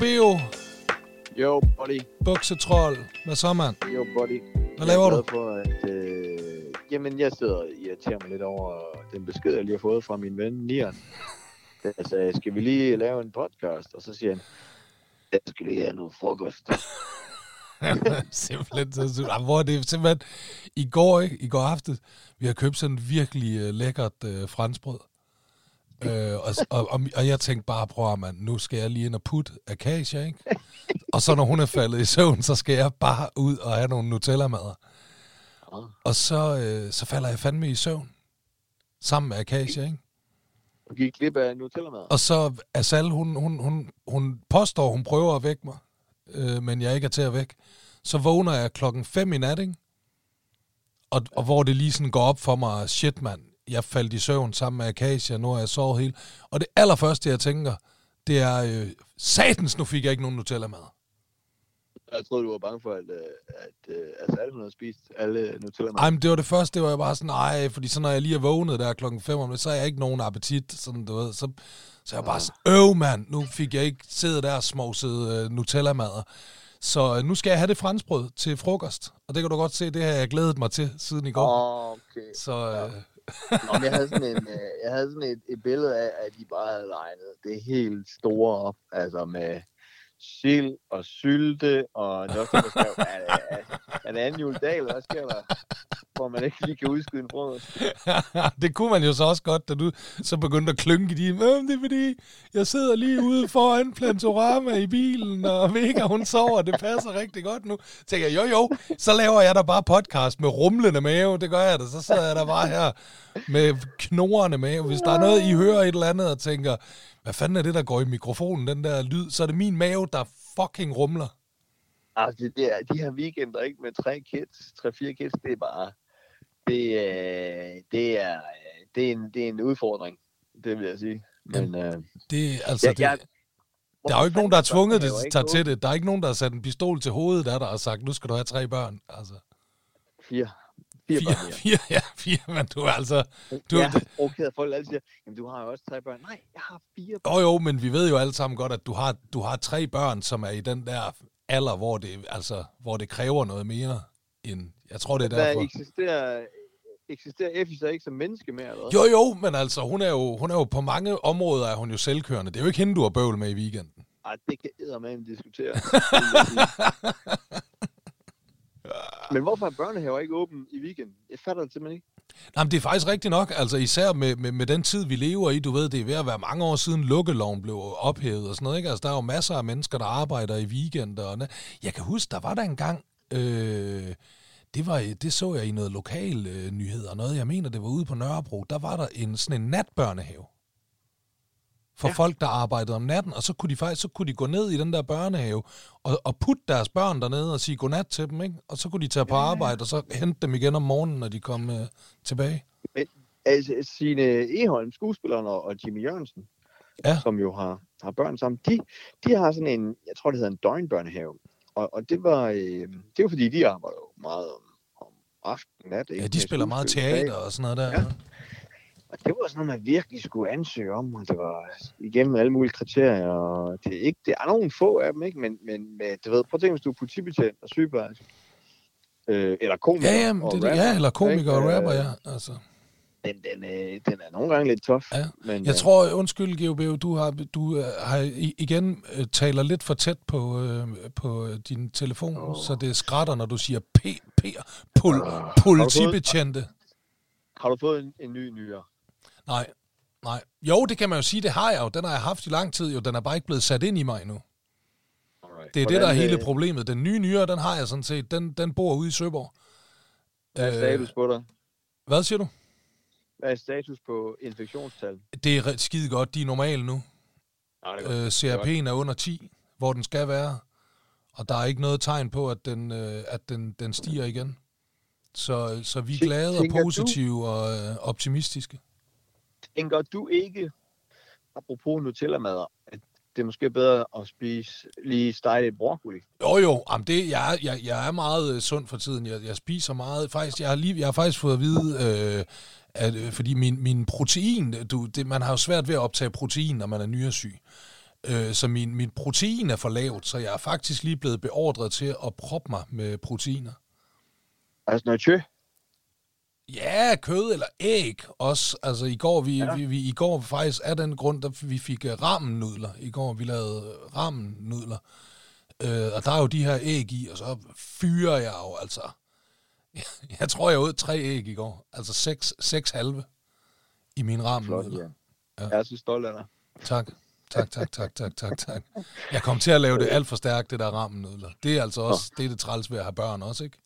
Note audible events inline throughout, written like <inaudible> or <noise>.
Bio, Jo, buddy. buksetrold. Hvad så, mand? Jo, buddy. Hvad laver jeg er du? For, at, øh, jamen, jeg sidder og irriterer mig lidt over den besked, jeg lige har fået fra min ven Nian. Der sagde, skal vi lige lave en podcast? Og så siger han, jeg skal lige have noget frokost. <laughs> simpelthen. Så, ah, hvor er det simpelthen... I går, ikke? I går aftes, vi har købt sådan virkelig uh, lækkert uh, franskbrød. Uh, og, og, og, jeg tænkte bare, at man, nu skal jeg lige ind og putte Akasia, ikke? Og så når hun er faldet i søvn, så skal jeg bare ud og have nogle Nutella-mader. Og så, øh, så falder jeg fandme i søvn. Sammen med Akasia, ikke? Og gik glip af Nutella mad. Og så Asal, hun, hun, hun, hun påstår, hun prøver at vække mig, øh, men jeg ikke er til at vække. Så vågner jeg klokken 5 i nat, ikke? Og, og hvor det lige sådan går op for mig, shit mand, jeg faldt i søvn sammen med Akasia, nu har jeg sovet helt. Og det allerførste, jeg tænker, det er, øh, satans, nu fik jeg ikke nogen Nutella-mad. Jeg troede, du var bange for, at, øh, at, at altså, alle havde spist alle Nutella mad. Ej, men det var det første, det var jeg bare sådan, nej, fordi så når jeg lige er vågnet der klokken 5 om så har jeg ikke nogen appetit, sådan du ved, så, så jeg bare sådan, øv mand, nu fik jeg ikke siddet der og smovset uh, Nutella-mader. Så uh, nu skal jeg have det franskbrød til frokost, og det kan du godt se, det har jeg glædet mig til siden i går. Okay. Så uh, Nå, jeg havde sådan, en, øh, jeg havde sådan et, et billede af, at de bare havde legnet det helt store op, altså med sild og sylte, og det var sådan, der skrev, er, det- er det anden juledag, eller hvad sker der? Hvor man ikke lige kan udskyde en frokost. <laughs> det kunne man jo så også godt, da du så begyndte at klynke i, men det er fordi, jeg sidder lige ude foran Plantorama i bilen, og Vega, hun sover, det passer rigtig godt nu. Så tænker jeg, jo jo, så laver jeg da bare podcast med rumlende mave, det gør jeg da, så sidder jeg der bare her med knorrende mave. Hvis der er noget, I hører et eller andet og tænker, hvad fanden er det, der går i mikrofonen, den der lyd, så er det min mave, der fucking rumler. Altså, det er, de her weekender, ikke, med tre kids, tre-fire kids, det er bare, det, øh, det, er, øh, det, er en, det er en udfordring, det vil jeg sige. Men, øh, Det, altså, jeg, det, jeg, Der er jo ikke nogen, der har tvunget det, Hvorfor tager til det. Der er ikke nogen, der har sat en pistol til hovedet af dig og sagt, nu skal du have tre børn. Altså, Fire. Fire, fire, børn, ja. fire, ja, fire, men du er altså... Du, jeg er provokeret, folk altid siger, jamen du har jo også tre børn. Nej, jeg har fire børn. jo, jo, men vi ved jo alle sammen godt, at du har, du har tre børn, som er i den der alder, hvor det, altså, hvor det kræver noget mere end... Jeg tror, det er Hvad derfor. eksisterer, eksisterer Effie så ikke som menneske mere, eller hvad? Jo, jo, men altså, hun er jo, hun er jo på mange områder, er hun jo selvkørende. Det er jo ikke hende, du har bøvl med i weekenden. Ej, det kan eddermame diskutere. <laughs> Men hvorfor er børnehaver ikke åben i weekenden? Jeg fatter det simpelthen ikke. Jamen, det er faktisk rigtigt nok. Altså, især med, med, med den tid, vi lever i. Du ved, det er ved at være mange år siden lukkeloven blev ophævet og sådan noget. Ikke? Altså, der er jo masser af mennesker, der arbejder i weekender. Og na- jeg kan huske, der var der engang... Øh, det, var, det så jeg i noget lokal øh, nyheder. Noget, jeg mener, det var ude på Nørrebro. Der var der en, sådan en natbørnehave. For ja. Ja. folk, der arbejdede om natten, og så kunne de faktisk så kunne de gå ned i den der børnehave og, og putte deres børn dernede og sige godnat til dem, ikke? Og så kunne de tage på arbejde, og så hente dem igen om morgenen, når de kom øh, tilbage. Altså, Signe Eholm, skuespilleren og, og Jimmy Jørgensen, Ja. som jo har, har børn sammen, de, de har sådan en, jeg tror det hedder en døgnbørnehave. Og, og det var, øh, det var fordi, de arbejder jo meget om, om aften, nat. ikke? Ja, de spiller meget teater og sådan noget der. Ja. Og det var sådan noget, man virkelig skulle ansøge om, og det var igennem alle mulige kriterier, og det er ikke, det er nogle få af dem, ikke? Men, men du ved, prøv at tænke, hvis du er politibetjent og sygeplejerske, øh, eller komiker Ja, ja, men og det, det, rapper, ja, eller komiker og ikke? rapper, Øh, ja. Altså. Den, den, øh, den er nogle gange lidt tof. Ja. Men, Jeg øh, tror, undskyld, GOB, du har, du øh, har igen øh, taler lidt for tæt på, øh, på øh, din telefon, oh. Så det skrætter, når du siger P, P, pol, Åh. politibetjente. Har du fået en, en ny nyere? Nej, nej. Jo, det kan man jo sige, det har jeg jo. Den har jeg haft i lang tid jo. Den er bare ikke blevet sat ind i mig endnu. Alright. Det er det, der er hele øh, problemet. Den nye nyere, den har jeg sådan set. Den, den bor ude i Søborg. Hvad er status på dig? Hvad siger du? Hvad er status på infektionstal? Det er skide godt. De er normale nu. Nej, det Øh, CRP'en er under 10, hvor den skal være. Og der er ikke noget tegn på, at den, øh, at den, den stiger igen. Så, så vi er glade og tænker du- positive og øh, optimistiske. Tænker du ikke, apropos Nutella-mad, at det er måske bedre at spise lige steget broccoli? Jo jo, jamen det, jeg, er, jeg, jeg er meget øh, sund for tiden. Jeg, jeg spiser meget. Faktisk, jeg, har lige, jeg har faktisk fået at vide, øh, at, øh, fordi min, min protein, du, det, man har jo svært ved at optage protein, når man er nyresyg. Øh, så min, min protein er for lavt, så jeg er faktisk lige blevet beordret til at proppe mig med proteiner. Altså noget kød? Ja, kød eller æg også. Altså i går, vi, ja. vi, vi, i går faktisk af den grund, der vi fik uh, ramennudler. I går vi lavede ramennudler. Øh, og der er jo de her æg i, og så fyrer jeg jo altså. <laughs> Jeg tror, jeg åd tre æg i går. Altså seks, seks halve i min ramennudler. Flot, ja. ja. Jeg er så stolt af dig. Tak. Tak, tak, tak, tak, tak, tak. Jeg kom til at lave det alt for stærkt, det der ramennudler. Det er altså også, det er det træls ved at have børn også, ikke?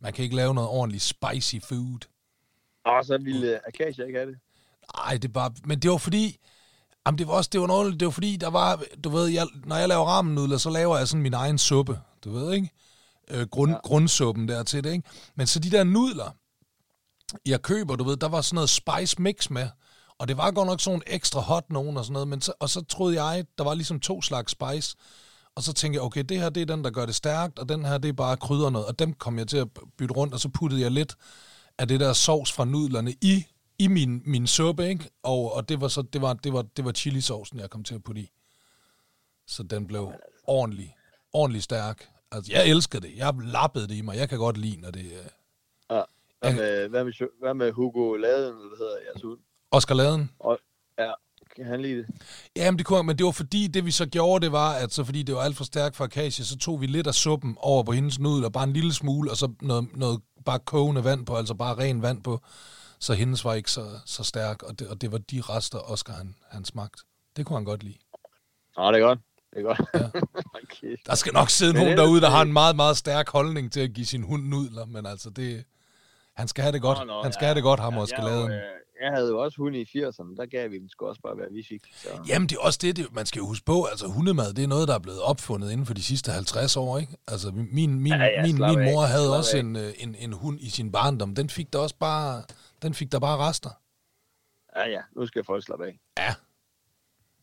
Man kan ikke lave noget ordentligt spicy food. Og så ville Akasia ikke have det. Nej, det er bare... Men det var fordi... Jamen, det var også... Det var, noget, det var fordi, der var... Du ved, jeg, når jeg laver ramennudler, så laver jeg sådan min egen suppe. Du ved, ikke? Øh, grund, ja. Grundsuppen der til det, ikke? Men så de der nudler, jeg køber, du ved, der var sådan noget spice mix med. Og det var godt nok sådan ekstra hot nogen og sådan noget. Men så, og så troede jeg, der var ligesom to slags spice. Og så tænkte jeg, okay, det her det er den, der gør det stærkt, og den her det er bare krydder noget. Og dem kom jeg til at bytte rundt, og så puttede jeg lidt af det der sovs fra nudlerne i, i min, min suppe, ikke? Og, og det var så det var, det var, det var chilisaucen, jeg kom til at putte i. Så den blev ordentlig, ordentlig stærk. Altså, jeg elsker det. Jeg lappede det i mig. Jeg kan godt lide, når det... Ja. Hvad med, hvad med, hvad med Hugo Laden, eller hvad hedder jeres hund? Oscar Laden? Og, ja, kan han lide det? Jamen, det kunne men det var fordi, det vi så gjorde, det var, at så fordi det var alt for stærkt for Akasia, så tog vi lidt af suppen over på hendes nudler, bare en lille smule, og så noget, noget bare kogende vand på, altså bare ren vand på, så hendes var ikke så, så stærk, og det, og det var de rester, Oscar han, han smagt. Det kunne han godt lide. Ja, det er godt. Er godt. Ja. <laughs> okay. Der skal nok sidde nogen derude, der har en meget, meget stærk holdning til at give sin hund nudler, men altså det... Han skal have det godt. Nå, nå, han skal ja, have det godt, ham ja, Oscar Laden. Øh, jeg havde jo også hunde i 80'erne, der gav vi dem sgu også bare, hvad vi fik. Så. Jamen, det er også det, det, man skal huske på, altså hundemad, det er noget, der er blevet opfundet inden for de sidste 50 år, ikke? Altså, min, min, ja, ja, min, min mor af. havde også en, øh, en, en hund i sin barndom, den fik der også bare, den fik der bare rester. Ja, ja, nu skal folk slappe af. Ja.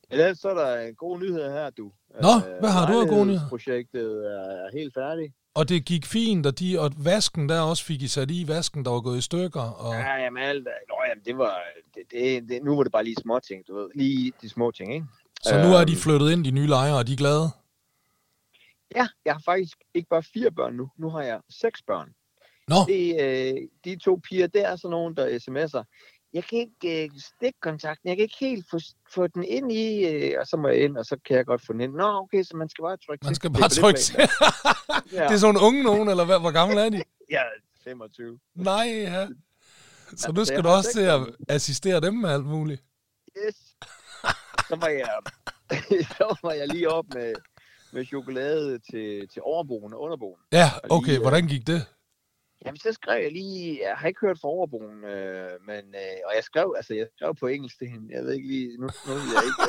Ellers så er der gode nyheder her, du. Nå, hvad har du af gode nyheder? Projektet er helt færdigt. Og det gik fint, og, de, og vasken der også fik I sat i, vasken der var gået i stykker. Og... Ja, jamen alt, nå, jamen, det var, det, det, det, nu var det bare lige små ting, du ved, lige de små ting, ikke? Så nu er de øhm. flyttet ind, de nye lejere, og de er glade? Ja, jeg har faktisk ikke bare fire børn nu, nu har jeg seks børn. Nå. Det, øh, de to piger, der er sådan nogen, der sms'er jeg kan ikke øh, stikke kontakten, jeg kan ikke helt få, få den ind i, øh, og så må jeg ind, og så kan jeg godt få den ind. Nå, okay, så man skal bare trykke Man skal bare trykke til. <laughs> ja. Det er sådan unge nogen, eller hvad, hvor gammel er de? <laughs> ja, 25. Nej, ja. <laughs> Så nu skal du også til at assistere dem med alt muligt. Yes. Så var jeg, så var jeg lige op med, med chokolade til, til overboen og underboen. Ja, okay. Lige, Hvordan gik det? Jamen, så skrev jeg lige, jeg har ikke hørt fra overboen, øh, men, øh, og jeg skrev, altså jeg skrev på engelsk til hende, jeg ved ikke lige, nu, nu ved jeg ikke.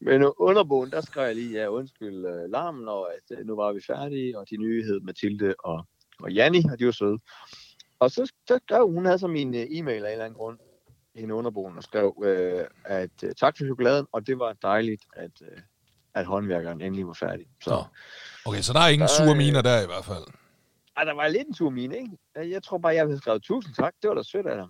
<laughs> men underboen, der skrev jeg lige, ja, undskyld øh, larmen, og at øh, nu var vi færdige, og de nye hed Mathilde og, og Janni, og de var søde. Og så, så skrev hun, havde så min øh, e-mail af en eller anden grund, hende underboen, og skrev, øh, at øh, tak for chokoladen, og det var dejligt, at, øh, at håndværkeren endelig var færdig. Så, ja. Okay, så der er ingen sure miner der i hvert fald. Ej, der var lidt en sur mine, ikke? Jeg tror bare, jeg havde skrevet tusind tak. Det var da sødt af dig.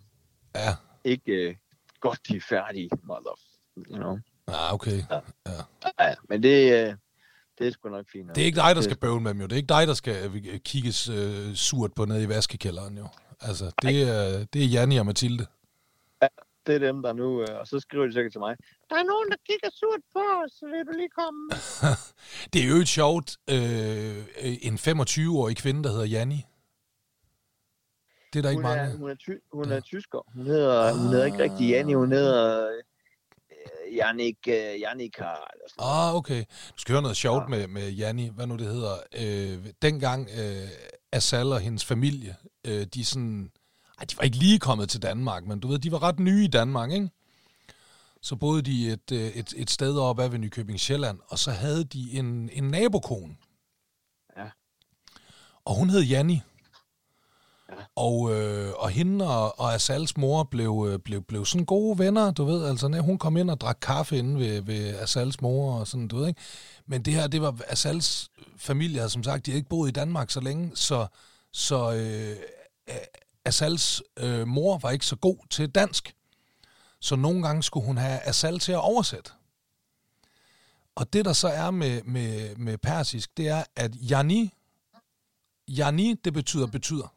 Ja. Ikke uh, godt, de er færdige, mother. You know? Ah, okay. Ja. ja. ja men det, uh, det er sgu nok fint. Det er ikke dig, der skal bøvle med dem, jo. Det er ikke dig, der skal øh, kigges uh, surt på nede i vaskekælderen, jo. Altså, det, er, det er Janni og Mathilde det er dem, der nu... Øh, og så skriver de sikkert til mig, der er nogen, der kigger surt på os, så vil du lige komme? <laughs> det er jo et sjovt. Øh, en 25-årig kvinde, der hedder Janni. Det er der hun ikke er, mange. Hun er, ty, hun er tysker. Hun hedder, ah. hun hedder ikke rigtig Janni, hun hedder... Øh, Jannik, Jannik har... Eller sådan ah, okay. Du skal høre noget sjovt ja. med, med Janni, hvad nu det hedder. Øh, dengang øh, Asal og hendes familie, øh, de sådan ej, de var ikke lige kommet til Danmark, men du ved, de var ret nye i Danmark, ikke? Så boede de et, øh, et, et sted oppe af ved Nykøbing Sjælland, og så havde de en, en nabokone. Ja. Og hun hed Janni. Ja. Og, øh, og hende og, og Asals mor blev, øh, blev, blev sådan gode venner, du ved. Altså, hun kom ind og drak kaffe inde ved, ved Asals mor og sådan, du ved, ikke? Men det her, det var Asals familie, som sagt, de havde ikke boet i Danmark så længe, så, så øh, Asals øh, mor var ikke så god til dansk. Så nogle gange skulle hun have Asal til at oversætte. Og det, der så er med, med, med persisk, det er, at yani, yani, det betyder betyder.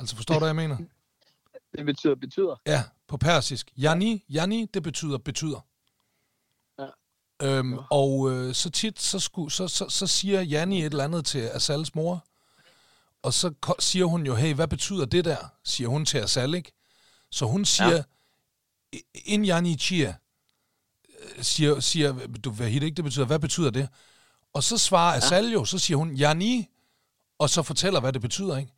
Altså forstår du, hvad jeg mener? <laughs> Det betyder, betyder. Ja, på persisk. Yani, yani, det betyder betyder. Ja. Øhm, Ja. og øh, så tit, så, sku, så, så, så siger Janni et eller andet til Asals mor, og så siger hun jo, hey, hvad betyder det der? Siger hun til Asal, ikke? Så hun siger, ja. in Janni chia, øh, siger, siger du hvad ikke, det betyder, hvad betyder det? Og så svarer Asal jo, så siger hun, Janni, og så fortæller, hvad det betyder, ikke?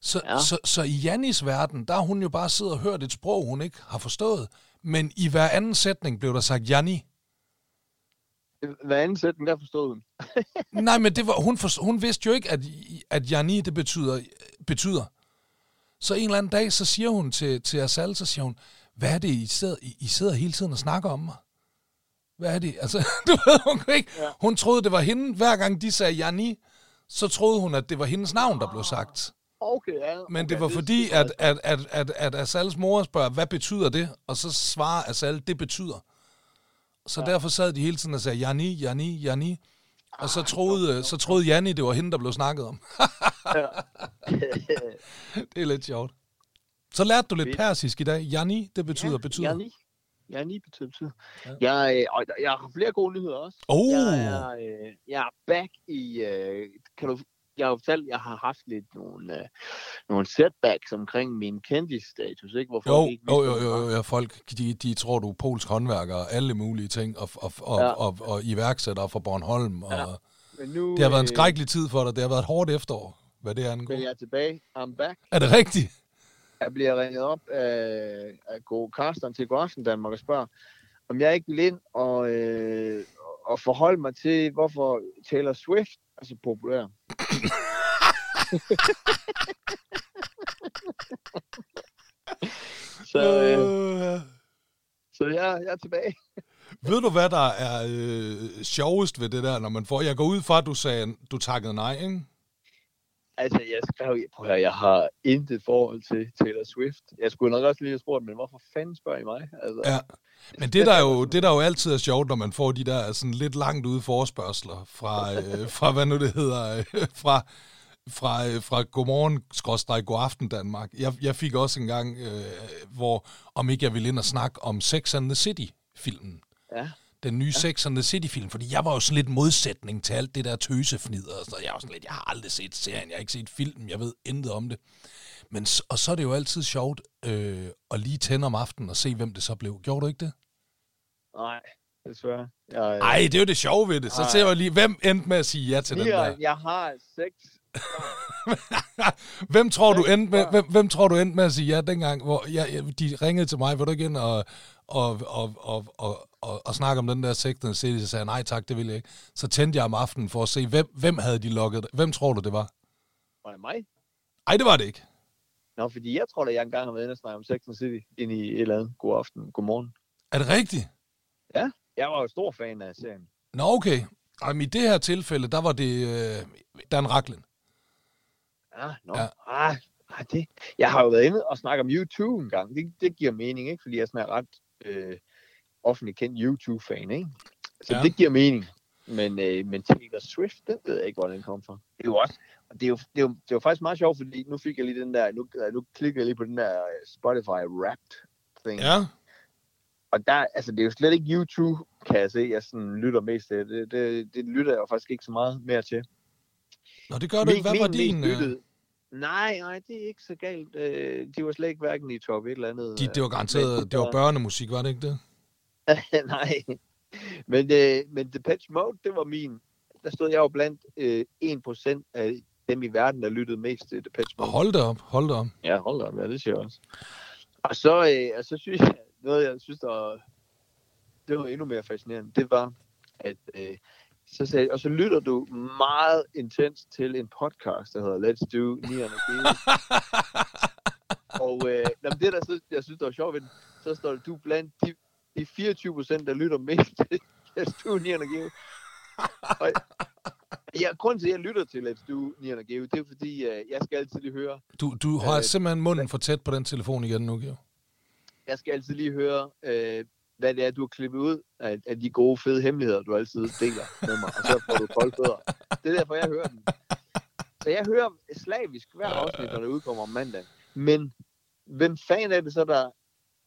Så, ja. Ja. så, så i Jannis verden, der har hun jo bare siddet og hørt et sprog, hun ikke har forstået. Men i hver anden sætning blev der sagt Janni. Hvad anden sætning, der forstod hun. <laughs> Nej, men det var, hun, for, hun vidste jo ikke, at, at Janni det betyder, betyder. Så en eller anden dag, så siger hun til, til Asal, så siger hun, hvad er det, I sidder, I, I sidder hele tiden og snakker om mig? Hvad er det? <laughs> Altså, du ved, hun, kunne ikke, Ja. hun troede, det var hende. Hver gang de sagde Janni, så troede hun, at det var hendes navn, der blev sagt. Okay, ja. Men okay, det var fordi, at, at, at, at, at Asals mor spørger, hvad betyder det? Og så svarer Asal, det betyder. Så ja. derfor sad de hele tiden og sagde, Janni, Janni, Janni. Og så troede, så troede Janni, det var hende, der blev snakket om. <laughs> det er lidt sjovt. Så lærte du lidt persisk i dag. Janni, det betyder, ja, betyder. Janni. Janni betyder, betyder. Ja. Ja. Jeg, øh, og jeg har flere gode nyheder også. Oh, Jeg er, øh, jeg er back i... Øh, kan du, jeg har jo fortalt, jeg har haft lidt nogle, øh, nogle setbacks omkring min kendis-status, ikke? Hvor folk jo, ikke jo, jo, jo, jo, ja, folk, de, de tror, du er polsk håndværker og alle mulige ting, og, og, og, Ja. og, og, og iværksætter fra Bornholm. Og Ja. Men nu, Det har været en øh, skrækkelig tid for dig. Det har været et hårdt efterår, hvad det angår. Men jeg er tilbage. I'm back. Er det rigtigt? Jeg bliver ringet op af, af god Carsten til Godaften Danmark og spørger, om jeg ikke vil ind og, øh, og forholde mig til, hvorfor Taylor Swift er så populær. <laughs> så, øh, Øh, så jeg, jeg er tilbage. <laughs> ved du, hvad der er øh, sjovest ved det der, når man får... Jeg går ud fra, at du sagde, du takkede nej, ikke? Altså, jeg skrev, at høre, jeg har intet forhold til Taylor Swift. Jeg skulle nok også lige have spurgt, men hvorfor fanden spørger I mig? Altså, Ja. Men det der, jo, det der jo altid er sjovt, når man får de der sådan lidt langt ude forspørgseler fra, øh, <laughs> fra hvad nu det hedder, øh, fra, fra, øh, fra Godmorgen, skråstreg, God Aften Danmark. Jeg, jeg fik også en gang, øh, hvor om ikke jeg ville ind og snakke om Sex and the City-filmen. ja. Den nye ja. Sex and the City-film, fordi jeg var jo sådan lidt modsætning til alt det der tøsefnider, og så jeg var sådan lidt, jeg har aldrig set serien, jeg har ikke set filmen, jeg ved intet om det. Men, og så er det jo altid sjovt øh, at lige tænde om aftenen og se, hvem det så blev. Gjorde du ikke det? Nej, desværre. Jeg, Nej, det er jo det sjove ved det. Så Ej. ser jeg lige, hvem endte med at sige ja til den jeg, der. jeg har seks <laughs> hvem tror du endte med, hvem, hvem tror du endte med at sige ja dengang, hvor jeg, jeg, de ringede til mig, vil du ind og, og, og, og, og, og, og snakke om den der the City, så sagde nej tak, det vil jeg ikke. Så tændte jeg om aftenen for at se, hvem, hvem havde de lukket? Hvem tror du, det var? Var det mig? Nej, det var det ikke. Nå, fordi jeg tror da, jeg engang har været inde og snakke om Sex and City ind i et eller andet. God aften, god morgen. Er det rigtigt? Jeg var jo stor fan af serien. Nå, okay. Jamen, i det her tilfælde, der var det øh, Dan Racklin. Ja, nå. Ja. Ja. Ah, ah, det. Jeg har jo været inde og snakke om YouTube en gang. Det, det giver mening, ikke? Fordi jeg er sådan en ret øh, offentlig kendt YouTube-fan, ikke? Så Ja. det giver mening. Men, øh, men Taylor Swift, det ved jeg ikke, hvor den kom fra. Det er jo også, og det er jo, det er jo, det er jo faktisk meget sjovt, fordi nu fik jeg lige den der, nu, nu klikker jeg lige på den der øh, Spotify Wrapped thing. Ja. Og der, altså, det er jo slet ikke YouTube, kan jeg se, jeg sådan lytter mest til. Det, det, det lytter jeg jo faktisk ikke så meget mere til. Nå, det gør du ikke. Hvad var din... mest Øh, lyttede- Nej, nej, det er ikke så galt. Øh, de var slet ikke hverken i top et eller andet. de, det var garanteret, det var børnemusik, var det ikke det? <laughs> nej. Men, øh, men Depeche Mode, det var min. Der stod jeg jo blandt øh, 1% af dem i verden, der lyttede mest til Depeche Mode. Hold da op, hold da op. Ja, hold da op, ja, det siger jeg også. Og så, øh, og så synes jeg, noget jeg synes, der var, det var endnu mere fascinerende, det var, at øh, så sagde, og så lytter du meget intens til en podcast, der hedder Let's Do og Geo. og øh, jamen, det, der så, jeg synes, der var sjovt ved den, så står der, du blandt de, de 24 procent, der lytter mest til Let's Do og Geo. Og, ja, grunden til, at jeg lytter til Let's Do Nian og Geo, det er fordi, øh, jeg skal altid lige høre, Du, du har Øh, simpelthen munden for tæt på den telefon igen nu, Geo. jeg skal altid lige høre, øh, hvad det er, du har klippet ud af, af de gode, fede hemmeligheder, du altid deler med mig, og så får du kolde fødder. Det er derfor, jeg hører den. Så jeg hører slavisk hver afsnit, når det udkommer om mandag. Men hvem fanden er det så, der...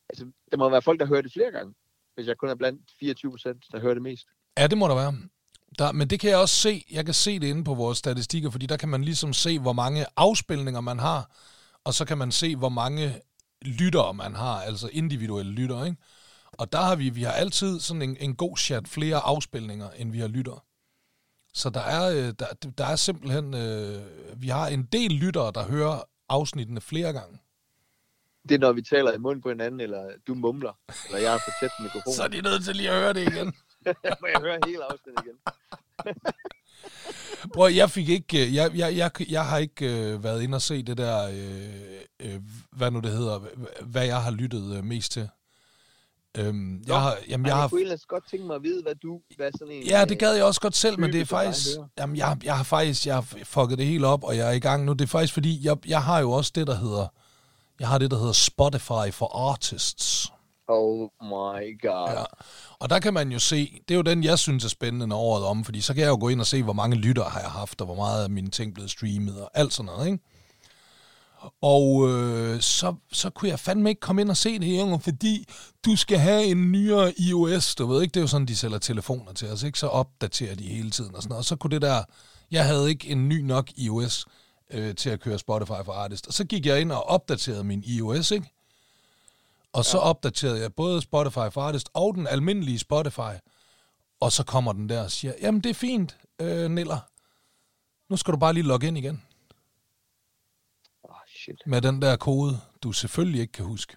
Altså, der må være folk, der hører det flere gange, hvis jeg kun er blandt 24 procent, der hører det mest. Ja, det må der være. Der, men det kan jeg også se. Jeg kan se det inde på vores statistikker, fordi der kan man ligesom se, hvor mange afspilninger man har, og så kan man se, hvor mange lyttere man har, altså individuelle lyttere, ikke? Og der har vi, vi har altid sådan en, en god chat flere afspilninger, end vi har lyttere. Så der er, øh, der, der er simpelthen, øh, vi har en del lyttere, der hører afsnittene flere gange. Det er, når vi taler i munden på hinanden, eller du mumler, eller jeg har for tæt mikrofon. Så er de nødt til lige at høre det igen. <laughs> Må jeg høre hele afsnittet igen? <laughs> Prøv, jeg fik ikke, øh, jeg, jeg, jeg, jeg har ikke øh, været inde og se det der, øh, øh, hvad nu det hedder, hvad jeg har lyttet øh, mest til. Øhm, jeg har, jamen, jeg jeg har, kunne ellers godt tænke mig at vide, hvad du, hvad sådan en... ja, det gad jeg også godt selv, men det er faktisk, jamen, jeg, jeg har faktisk, jeg har fucket det helt op, og jeg er i gang nu. Det er faktisk fordi, jeg, jeg har jo også det, der hedder, jeg har det, der hedder Spotify for Artists. Oh my god. Ja. Og der kan man jo se, det er jo den, jeg synes er spændende når året om, fordi så kan jeg jo gå ind og se, hvor mange lyttere har jeg haft, og hvor meget af mine ting blevet streamet, og alt sådan noget, ikke? Og øh, så, så kunne jeg fandme ikke komme ind og se det, Junge, fordi du skal have en nyere iOS, du ved ikke, det er jo sådan, de sælger telefoner til os, ikke? Så opdaterer de hele tiden og sådan noget. Og så kunne det der, jeg havde ikke en ny nok iOS øh, til at køre Spotify for Artist. Og så gik jeg ind og opdaterede min iOS, ikke? Og så opdaterede jeg både Spotify for Artist og den almindelige Spotify. Og så kommer den der og siger, jamen det er fint, øh, Niller. Nu skal du bare lige logge ind igen shit. med den der kode, du selvfølgelig ikke kan huske.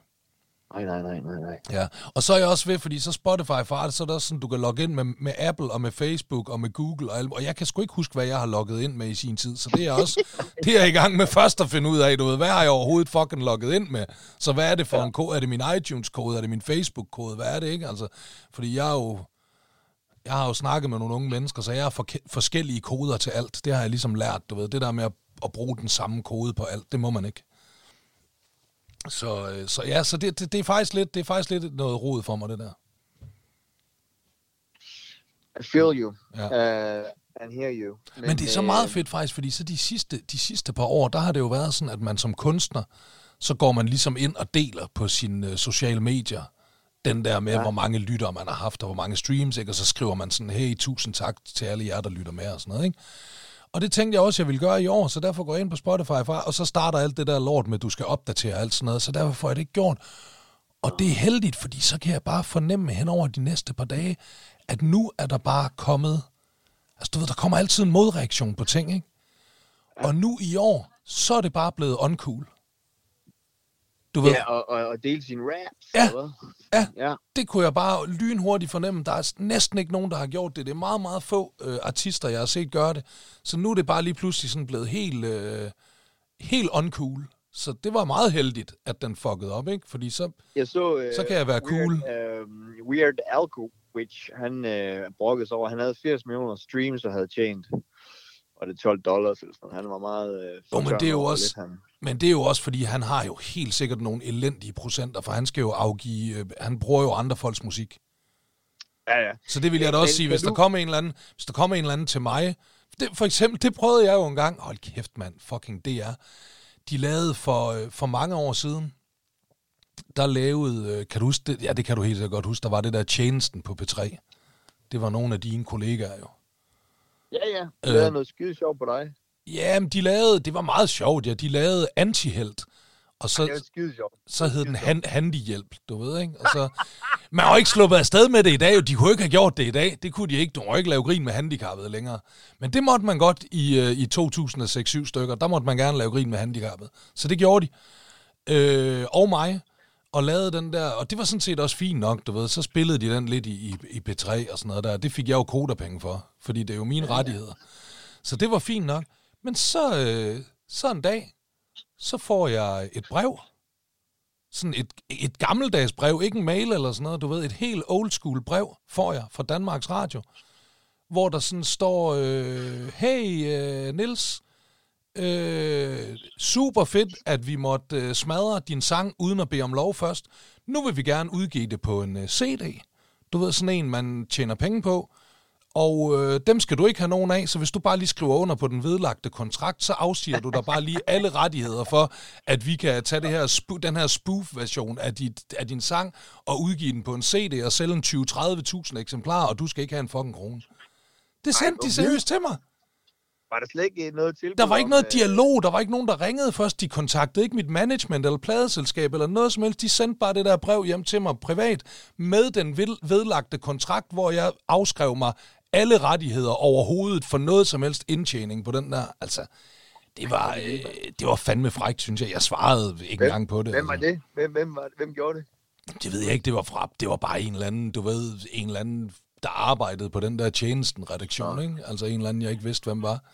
Nej, nej, nej, nej, nej. Ja, og så er jeg også ved, fordi så Spotify for Artist, så er der også sådan, du kan logge ind med, med Apple og med Facebook og med Google og alt, og jeg kan sgu ikke huske, hvad jeg har logget ind med i sin tid, så det er også, <laughs> det er jeg i gang med først at finde ud af, du ved, hvad har jeg overhovedet fucking logget ind med? Så hvad er det for ja. en kode? Er det min iTunes-kode? Er det min Facebook-kode? Hvad er det, ikke? Altså, fordi jeg er jo, jeg har jo snakket med nogle unge mennesker, så jeg har forke- forskellige koder til alt. Det har jeg ligesom lært, du ved. Det der med at, at bruge den samme kode på alt, det må man ikke. Så, øh, så ja, så det, det, det, er faktisk lidt, det er faktisk lidt noget rod for mig, det der. I feel you. Ja. Uh, and hear you. Men, Men det er så øh, meget fedt faktisk, fordi så de sidste, de sidste par år, der har det jo været sådan, at man som kunstner, så går man ligesom ind og deler på sine øh, sociale medier, den der med. Ja. hvor mange lyttere man har haft, og hvor mange streams, ikke? og så skriver man sådan, hey, tusind tak til alle jer, der lytter med, og sådan noget, ikke? Og det tænkte jeg også, jeg ville gøre i år, så derfor går jeg ind på Spotify, fra, og så starter alt det der lort med, at du skal opdatere alt sådan noget, så derfor får jeg det ikke gjort. Og det er heldigt, fordi så kan jeg bare fornemme hen over de næste par dage, at nu er der bare kommet, altså du ved, der kommer altid en modreaktion på ting, ikke? Og nu i år, så er det bare blevet uncool. Du ved, Ja, og, og, og dele sine raps. Ja. eller? Ja. Ja. det kunne jeg bare lynhurtigt fornemme. Der er næsten ikke nogen, der har gjort det. Det er meget, meget få øh, artister, jeg har set gøre det. Så nu er det bare lige pludselig sådan blevet helt, øh, helt uncool. Så det var meget heldigt, at den fuckede op, ikke? Fordi så, Jeg så, øh, Så kan jeg være cool. Weird, øh, Weird Alco, which han øh, brokkede sig over. Han havde 80 millioner streams og havde tjent og det er 12 dollars eller sådan. Han var meget... Øh, Jo, men det er jo også- lidt, han, Men det er jo også, fordi han har jo helt sikkert nogle elendige procenter, for han skal jo afgive, øh, han bruger jo andre folks musik. Ja, ja. Så det vil jeg da Men- også sige, men hvis der du- kommer en eller anden, hvis der kommer en eller anden til mig, det, for eksempel, det prøvede jeg jo engang, hold kæft mand, fucking DR, de lavede for, øh, for mange år siden, der lavede, øh, kan du huske det? Ja, det kan du helt sikkert godt huske, der var det der tjenesten på P3. Det var nogle af dine kollegaer jo. Ja, ja. Øh. Det er noget skide sjovt på dig. Ja, men de lavede, det var meget sjovt, ja, de lavede antihelt. Og så, Det så hed den han, handihjælp, du ved, ikke? Og så, man har jo ikke sluppet afsted med det i dag, jo. de kunne ikke have gjort det i dag. Det kunne de ikke. Du må ikke lave grin med handicappede længere. Men det måtte man godt i, øh, i 2006-7 stykker. Der måtte man gerne lave grin med handicappede. Så det gjorde de. Øh, og mig. Og lavede den der, og det var sådan set også fint nok, du ved. Så spillede de den lidt i, i, i P3 og sådan noget der. Det fik jeg jo kodapenge for, fordi det er jo mine rettigheder. Så det var fint nok. Men så, øh, så en dag, så får jeg et brev. Sådan et, et gammeldags brev, ikke en mail eller sådan noget, du ved, et helt old school brev får jeg fra Danmarks Radio, hvor der sådan står, øh, hey øh, Nils, øh, super fedt, at vi måtte øh, smadre din sang uden at bede om lov først. Nu vil vi gerne udgive det på en øh, CD. Du ved, sådan en, man tjener penge på. Og øh, dem skal du ikke have nogen af, så hvis du bare lige skriver under på den vedlagte kontrakt, så afsiger du der bare lige alle rettigheder for, at vi kan tage det her den her spoof-version af, dit, af din sang og udgive den på en CD og sælge en 20-30.000 eksemplarer, og du skal ikke have en fucking krone. Det sendte de okay. seriøst til mig. Var der slet ikke noget tilbud Der var ikke noget øh, dialog, der var ikke nogen, der ringede først. De kontaktede ikke mit management eller pladeselskab eller noget som helst. De sendte bare det der brev hjem til mig privat med den ved- vedlagte kontrakt, hvor jeg afskrev mig alle rettigheder overhovedet for noget som helst indtjening på den der. Altså, det var, øh, det var fandme frækt, synes jeg. Jeg svarede ikke engang på det. Hvem var altså. det? Hvem, hvem, var, hvem gjorde det? Det ved jeg ikke, det var fra. Det var bare en eller anden, du ved, en eller anden, der arbejdede på den der tjenesten-redaktion, ikke? Altså en eller anden, jeg ikke vidste, hvem var,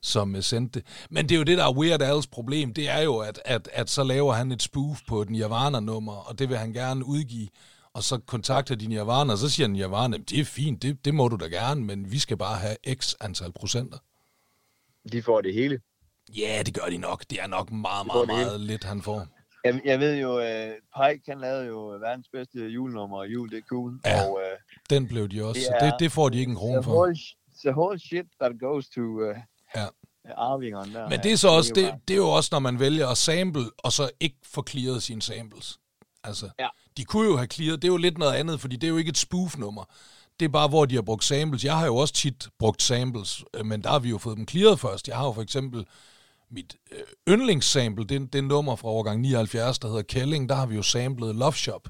som uh, sendte det. Men det er jo det, der er Weird Al's problem, det er jo, at, at, at så laver han et spoof på et Nirvana-nummer, og det vil han gerne udgive, og så kontakter de Nirvana, og så siger Nirvana, det er fint, det, det må du da gerne, men vi skal bare have x antal procenter. De får det hele. Ja, det gør de nok. Det er nok meget, meget, meget lidt, han får. Jeg, jeg ved jo, uh, Pike han lavede jo verdens bedste julenummer, og jul det er cool. Ja, og, uh, Den blev de også. Det så det, det får de ikke en krone for. whole, the whole shit that goes to uh, Ja. arvingeren der. Men det er så også, det, det er jo også, når man vælger at sample, og så ikke få clearet sine samples. Altså, Ja. de kunne jo have clearet, det er jo lidt noget andet, fordi det er jo ikke et spoof-nummer. Det er bare, hvor de har brugt samples. Jeg har jo også tit brugt samples, øh, men der har vi jo fået dem clearet først. Jeg har jo for eksempel mit øh, yndlingssample, det, det er nummer fra årgang 79, der hedder Kelling, der har vi jo samlet Love Shop.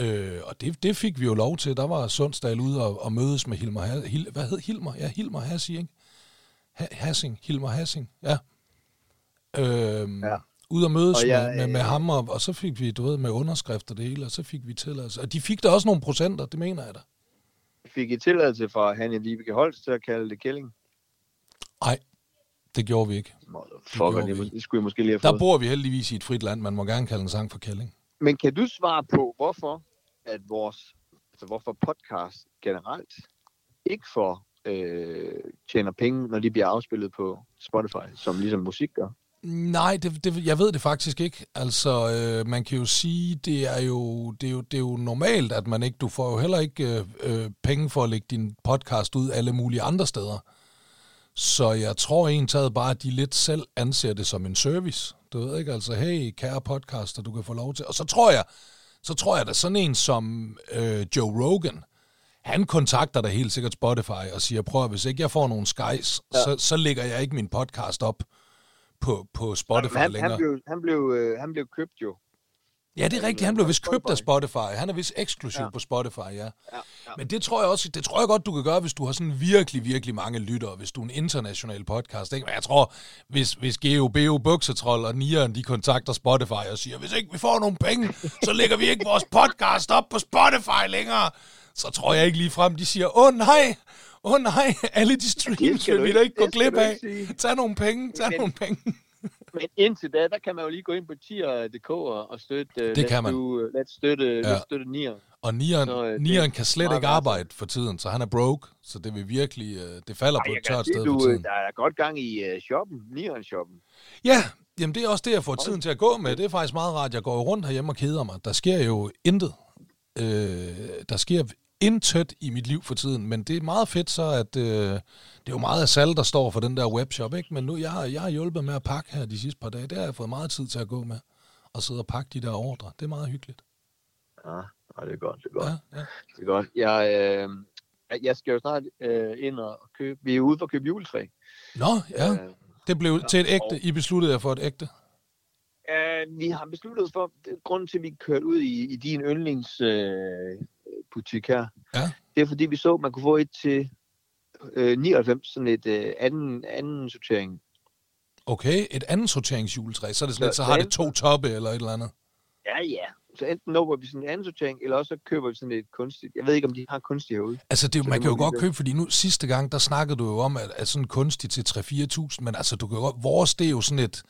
Øh, og det, det fik vi jo lov til. Der var Sundsdal ude og, og mødes med Hilmer, Ha- Hil, hvad hed Hilmer? Ja, Hilmer Hassi, ikke? Ha, Hassing, Hilmer Hassing, ja. Øhm, Ja. Ude og mødes Og jeg, med, med, med øh, ham, og, og så fik vi, du ved, med underskrifter det hele, og så fik vi tilladelse. Og de fik da også nogle procenter, det mener jeg da. Fik I tilladelse fra Hanne Vibeke Holst til at kalde det Kælling? Nej, det gjorde vi ikke. Motherfucker, det, det, det skulle jeg måske lige have Der fået. bor vi heldigvis i et frit land, man må gerne kalde en sang for kælling. Men kan du svare på, hvorfor at vores, altså hvorfor podcast generelt ikke får øh, tjener penge, når de bliver afspillet på Spotify, som ligesom musik gør? Nej, det, det, jeg ved det faktisk ikke. Altså, øh, man kan jo sige, det er jo, det, er jo, det er jo normalt, at man ikke, du får jo heller ikke øh, øh, penge for at lægge din podcast ud alle mulige andre steder. Så jeg tror egentlig bare, at de lidt selv anser det som en service. Du ved ikke, altså, hey, kære podcaster, du kan få lov til. Og så tror jeg, så tror jeg, at sådan en som øh, Joe Rogan, han kontakter da helt sikkert Spotify og siger, prøv at, hvis ikke jeg får nogen skies, ja. så, så lægger jeg ikke min podcast op på, på Spotify han, længere. han, blev, han, blev, øh, han blev købt jo. Ja, det er rigtigt. Han blev vist købt af Spotify. Han er vist eksklusiv ja. På Spotify, ja. Ja, ja. Men det tror jeg også, det tror jeg godt, du kan gøre, hvis du har sådan virkelig, virkelig mange lyttere, hvis du er en international podcast. Ikke? Men jeg tror, hvis, hvis Geo, Beo, Buksetroll og Nieren, de kontakter Spotify og siger, hvis ikke vi får nogen penge, så lægger vi ikke vores podcast op på Spotify længere. Så tror jeg ikke lige frem, de siger, åh nej, åh oh, nej, alle de streams vil du vi da ikke gå glip du af. Tag nogle penge, tag Men- nogle penge. Men indtil da, der kan man jo lige gå ind på tier.dk og støtte, uh, Det kan man. Do, uh, let's støtte, Ja. støtte Nier. Og Nieren, Så, øh, Nieren er kan slet ikke arbejde for tiden, så han er broke, så det vil virkelig, øh, det falder Ej, på et tørt sted du, for øh, tiden. der er godt gang i uh, shoppen, Nieren-shoppen. Ja, jamen det er også det, jeg får tiden til at gå med. Det er faktisk meget rart. Jeg går rundt herhjemme og keder mig. Der sker jo intet. Øh, der sker intet i mit liv for tiden, men det er meget fedt så, at øh, det er jo meget af salg, der står for den der webshop, ikke? Men nu, jeg har, jeg har hjulpet med at pakke her de sidste par dage. Det har jeg fået meget tid til at gå med. Og sidde og pakke de der ordre. Det er meget hyggeligt. Ja, ja, det er godt, det er godt. Ja, ja. Det er godt. Jeg, øh, jeg skal jo snart øh, ind og købe, vi er ude for at købe juletræ. Nå, ja. Øh, Det blev til et ægte. I besluttede jer for et ægte. Øh, vi har besluttet for, grunden til, at vi kørte ud i, i din yndlingsbutik øh, butik her, Ja. det er fordi, vi så, at man kunne få et til øh, 99, sådan et øh, anden, anden sortering. Okay, et andet sorteringsjuletræ. Så er det sådan Så- lidt, så har det to toppe eller et eller andet. Ja, ja. Så enten når vi sådan en anden sortering, eller også så køber vi sådan et kunstigt. Jeg ved ikke, om de har kunstigt herude. Altså, det, Så man det kan jo godt købe, fordi nu sidste gang, der snakkede du jo om, at, at sådan kunstigt til 3-4.000, men altså, du kan jo godt, vores, det er jo sådan et,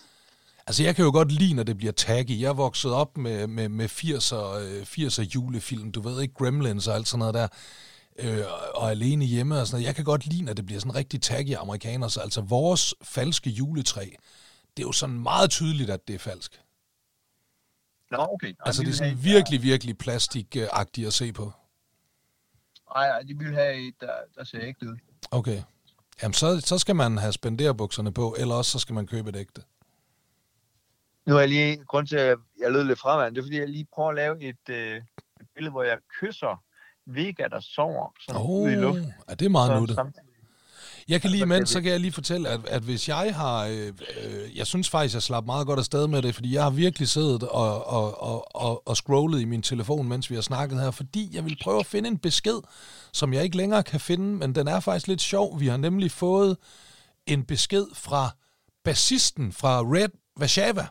altså, jeg kan jo godt lide, når det bliver taggy. Jeg vokset op med, med, med 80'er, øh, 80'er julefilm, du ved ikke, Gremlins og alt sådan noget der, øh, og alene hjemme og sådan noget. Jeg kan godt lide, når det bliver sådan rigtig taggy amerikaner, så altså, vores falske juletræ, det er jo sådan meget tydeligt, at det er falsk. Nå, okay. Ej, Altså, de det er sådan have virkelig, virkelig plastikagtigt at se på. Der, ej, ej, de vil have et, der, der ser ægte ud. Okay. Jamen, så, så skal man have spenderbukserne på, eller også så skal man købe et ægte. Nu er jeg lige, grund til, at jeg lød lidt fraværende, det er, fordi jeg lige prøver at lave et, øh, et billede, hvor jeg kysser Vega, der sover sådan Åh, ude i oh, luften. ja, det er meget Så nuttet. samtidig- Jeg kan lige så kan imens, så kan jeg lige fortælle, at, at hvis jeg har... Øh, øh, jeg synes faktisk, jeg slap meget godt afsted med det, fordi jeg har virkelig siddet og, og, og, og, og scrollet i min telefon, mens vi har snakket her, fordi jeg vil prøve at finde en besked, som jeg ikke længere kan finde, men den er faktisk lidt sjov. Vi har nemlig fået en besked fra bassisten fra Red Vashava,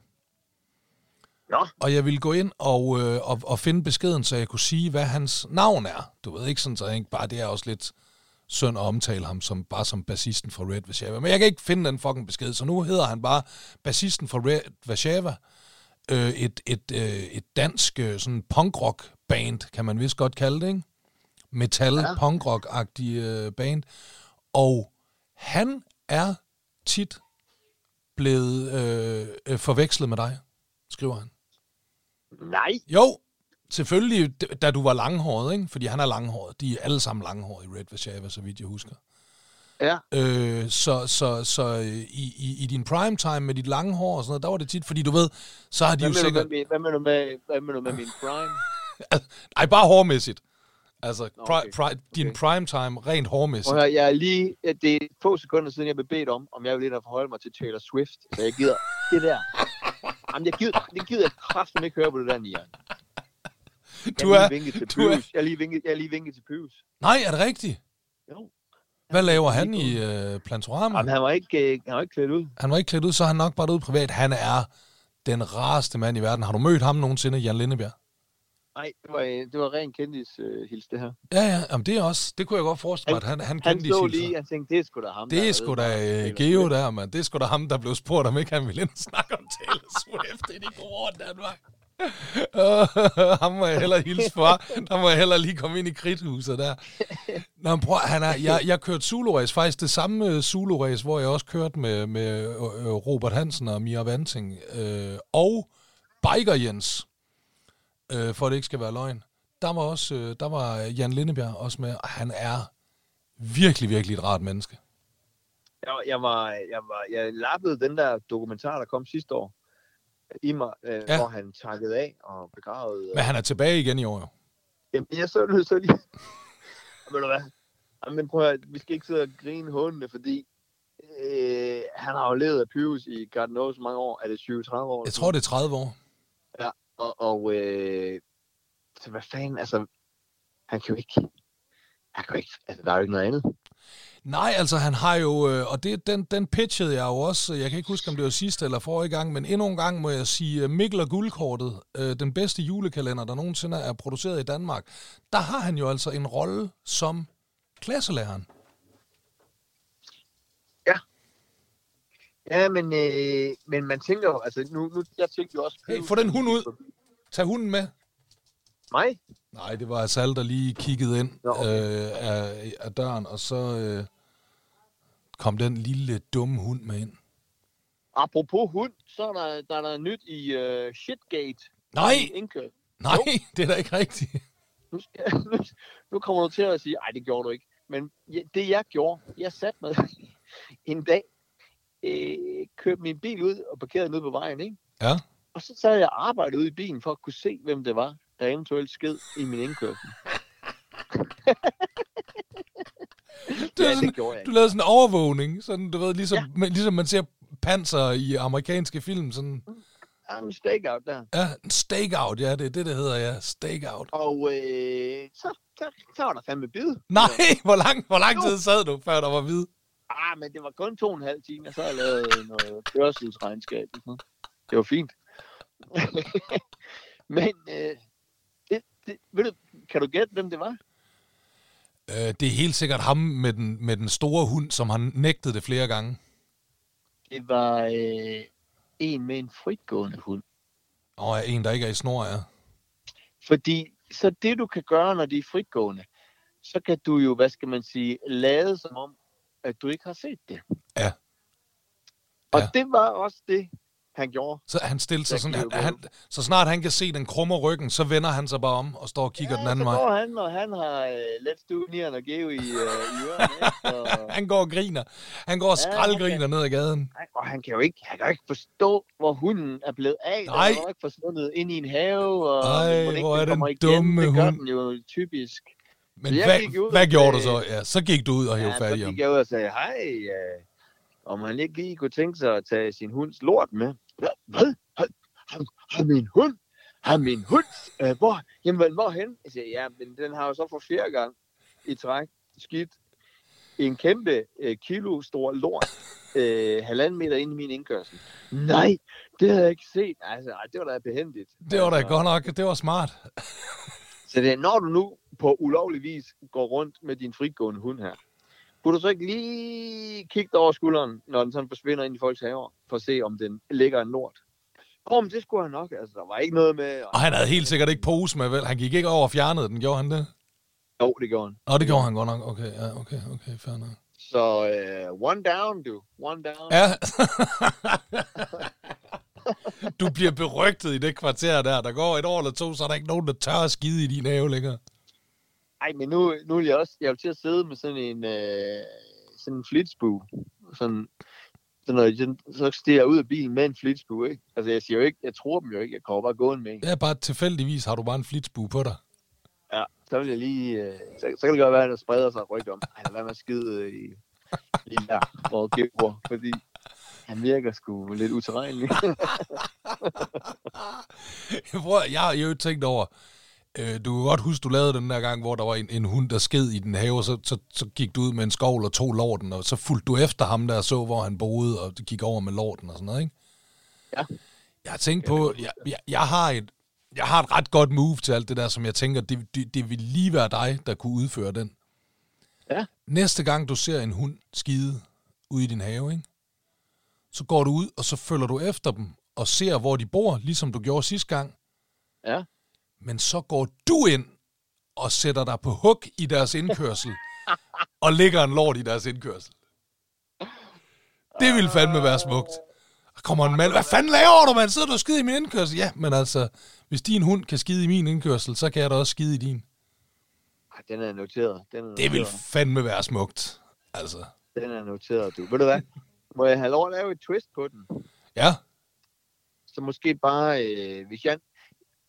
Nå, og jeg ville gå ind og, øh, og, og finde beskeden, så jeg kunne sige, hvad hans navn er. Du ved ikke sådan, så jeg ikke bare det er også lidt synd at omtale ham som, bare som bassisten fra Red Vashava. Men jeg kan ikke finde den fucking besked, så nu hedder han bare bassisten fra Red Vashava. Øh, et, et, øh, et dansk øh, sådan punkrock band, kan man vist godt kalde det, ikke? Metal, ja. Ja. punkrock-agtig øh, band. Og han er tit blevet øh, øh, forvekslet med dig, skriver han. Nej. Jo, selvfølgelig, da du var langhåret, ikke? Fordi han er langhåret. De er alle sammen langhåret i Red Vashava, så vidt jeg husker. Ja, Øh, så så, så i, i, i din prime time med dit lange hår og sådan noget, der var det tit, fordi du ved, så har de hvad jo sikkert... med, hvad, mener du med, hvad mener du med min prime? <laughs> Ej, bare hårmæssigt. Altså, Nå, pri, okay. pri, din Okay. prime time rent hårmæssigt. At høre, jeg er lige, det er få sekunder siden, jeg blev bedt om, om jeg ville ind og forholde mig til Taylor Swift. Så jeg gider det der. Jamen, jeg gider, det gider jeg kraften ikke høre på det der, Nian. Jeg Du er... lige vinket til du er- Pyrus. Jeg har lige vinket, jeg lige vinket til Pyrus. Nej, er det rigtigt? Jo. Hvad laver han i øh, Plantorama? Jamen, han var ikke, øh, han var ikke klædt ud. Han var ikke klædt ud, så er han nok bare ude privat. Han er den rareste mand i verden. Har du mødt ham nogensinde, Jan Lindebjerg? Nej, det var, øh, det var ren kendis øh, hils, det her. Ja, ja, jamen det er også, det kunne jeg godt forestille mig, at han, han Han så hilser. lige, han tænkte, det er sgu da ham. Det der er sgu da øh, Geo der, mand. Det er sgu da ham, der blev spurgt, om ikke han ville ind og snakke om Taylor Swift. Det er de gode år, Danmark. Ham må jeg hellere hilse for. Der må jeg hellere lige komme ind i kridthuset der. Nå, men prøv, han er, jeg, jeg kørte Zulu-race, faktisk det samme øh, Zulu-race, hvor jeg også kørte med, med Robert Hansen og Mia Vanting. Øh, og Biker Jens, øh, for at det ikke skal være løgn. Der var også, øh, der var Jan Lindebjerg også med, og han er virkelig, virkelig et rart menneske. Jeg, jeg, var, jeg, var, jeg lappede den der dokumentar, der kom sidste år, i mig, øh, Ja. ja. hvor han takkede af og begravede. Men han er tilbage igen i år, jo. Jamen, jeg så det så lige. <laughs> Ved du hvad? Jamen, prøv at, høre, vi skal ikke sidde og grine hundene, fordi øh, han har jo levet af Pyrus i God knows mange år. Er det 20-30 år? Jeg tror, det er 30 år. Og, og øh, så hvad fanden, altså, han kan jo ikke, han kan jo ikke, altså, der er jo ikke noget andet. Nej, altså han har jo, øh, og det, den, den pitchede jeg jo også, jeg kan ikke huske, om det var sidste eller forrige gang, men endnu en gang må jeg sige, øh, Mikkel og Guldkortet, øh, den bedste julekalender, der nogensinde er produceret i Danmark, der har han jo altså en rolle som klasselæreren. Ja, men, øh, men man tænker jo, altså, nu, nu jeg tænkte jo også... Hey, få den hund ud. Tag hunden med. Mig? Nej, det var Asal, der lige kiggede ind Nå, okay. øh, af, af døren, og så øh, kom den lille dumme hund med ind. Apropos hund, så er der, der, er der nyt i uh, Shitgate. Nej, I Indkøb. nej, <laughs> det er da ikke rigtigt. Nu, skal, <laughs> nu, nu kommer du til at sige, nej, det gjorde du ikke. Men ja, det jeg gjorde, jeg satte mig <laughs> en dag, øh, kørte min bil ud og parkerede den ude på vejen, ikke? Ja. Og så sad jeg og arbejdede ude i bilen for at kunne se, hvem det var, der eventuelt sked i min indkørsel. <laughs> Det ja, sådan, det gjorde jeg Du lavede sådan en overvågning, sådan, du ved, ligesom, ja. man, ligesom man ser panser i amerikanske film, sådan, er en stakeout der. ja, en stakeout, ja, det er det, det hedder, ja, stakeout. Og øh, så, så, så var der fandme bid. Nej, <laughs> hvor lang, hvor lang tid sad du, før der var hvid? Ah, men det var kun to og en halv time, og så havde jeg lavet noget kørselsregnskab. Det var fint. <laughs> men, øh, det, det, ved du, kan du gætte, hvem det var? Øh, det er helt sikkert ham med den, med den store hund, som har nægtet det flere gange. Det var øh, en med en fritgående hund. Og en, der ikke er i snor, ja. Fordi så det, du kan gøre, når de er fritgående, så kan du jo, hvad skal man sige, lade som om, at du ikke har set det. Ja. Og Ja. det var også det, han gjorde. Så han stiller sig sådan, han, han, så snart han kan se den krummer ryggen, så vender han sig bare om og står og kigger den anden så vej. går han, og han har uh, Let's Do Nian og Geo i, uh, i ørerne. Og, <laughs> Han går og griner. Han går og Ja, skraldgriner ned ad gaden. og han kan jo ikke, han kan jo ikke forstå, hvor hunden er blevet af. Den Nej. er jo ikke forsvundet ind i en have. Og Ej, hvor den er den dumme det gør hund. den jo typisk. Men jeg hvad, ud hvad gjorde du så? Ja, så gik du ud og hævde Ja, fat i så ham. gik jeg ud og sagde, hej, uh, om han ikke lige kunne tænke sig at tage sin hunds lort med. Hvad? Har, har, min hund? Har min hund? Uh, hvor? Jamen, hvorhen? Jeg siger, ja, men den har jo så for fjerde gang i træk skidt en kæmpe uh, kilo stor lort uh, halvanden meter ind i min indkørsel. Nej, det havde jeg ikke set. Altså, ej, det var da behendigt. Det var da altså, godt nok, det var smart. <laughs> Så det er, når du nu på ulovlig vis går rundt med din frigående hund her, kunne du så ikke lige kigge over skulderen, når den sådan forsvinder ind i folks haver, for at se, om den ligger en lort? Åh, men det skulle han nok. Altså, der var ikke noget med... Og han havde helt sikkert ikke pose med, vel? Han gik ikke over og fjernede den, gjorde han det? Jo, det gjorde han. Nå, det gjorde han godt nok. Okay, ja, okay, okay, fair nok. Så uh, one down, du. One down. Ja. <laughs> <laughs> du bliver berygtet i det kvarter der. Der går et år eller to, så er der ikke nogen, der tør at skide i din have længere. Ej, men nu, nu vil jeg også... Jeg vil til at sidde med sådan en... Uh, sådan en flitsbue. Sådan, så når jeg, så stiger jeg ud af bilen med en flitsbue, ikke? Altså, jeg siger jo ikke... Jeg tror dem jo ikke. Jeg kommer bare gående med en. Ja, bare tilfældigvis har du bare en flitsbue på dig. Ja, så vil jeg lige... Øh, så, så kan det godt være, at der spreder sig rygt om. Ej, lad være med at skide øh, i, i der, hvor bor, fordi han virker sgu lidt uterrenelig. Jeg, <laughs> prøver, jeg har jo tænkt over, øh, du kan godt huske, du lavede den der gang, hvor der var en, en hund, der sked i den have, så, så, så gik du ud med en skovl og tog lorten, og så fulgte du efter ham der og så, hvor han boede, og gik over med lorten og sådan noget, ikke? Ja. Jeg har tænkt på, jeg, jeg, jeg, har et, jeg har et ret godt move til alt det der, som jeg tænker, det, det, det vil lige være dig, der kunne udføre den. Ja. Næste gang, du ser en hund skide ude i din have, ikke? Så går du ud, og så følger du efter dem, og ser, hvor de bor, ligesom du gjorde sidste gang. ja, Men så går du ind og sætter dig på hug i deres indkørsel, <laughs> og lægger en lort i deres indkørsel. Det vil fandme være smukt. Der kommer en mand. Hvad fanden laver du, mand? Sidder du og skider i min indkørsel? Ja, men altså, hvis din hund kan skide i min indkørsel, så kan jeg da også skide i din. Ej, den er noteret. Den er noteret. Det vil fandme være smukt. Altså, Den er noteret, du. Ved du hvad? Må jeg have lov at lave et twist på den? ja. Så måske bare, øh, hvis jeg...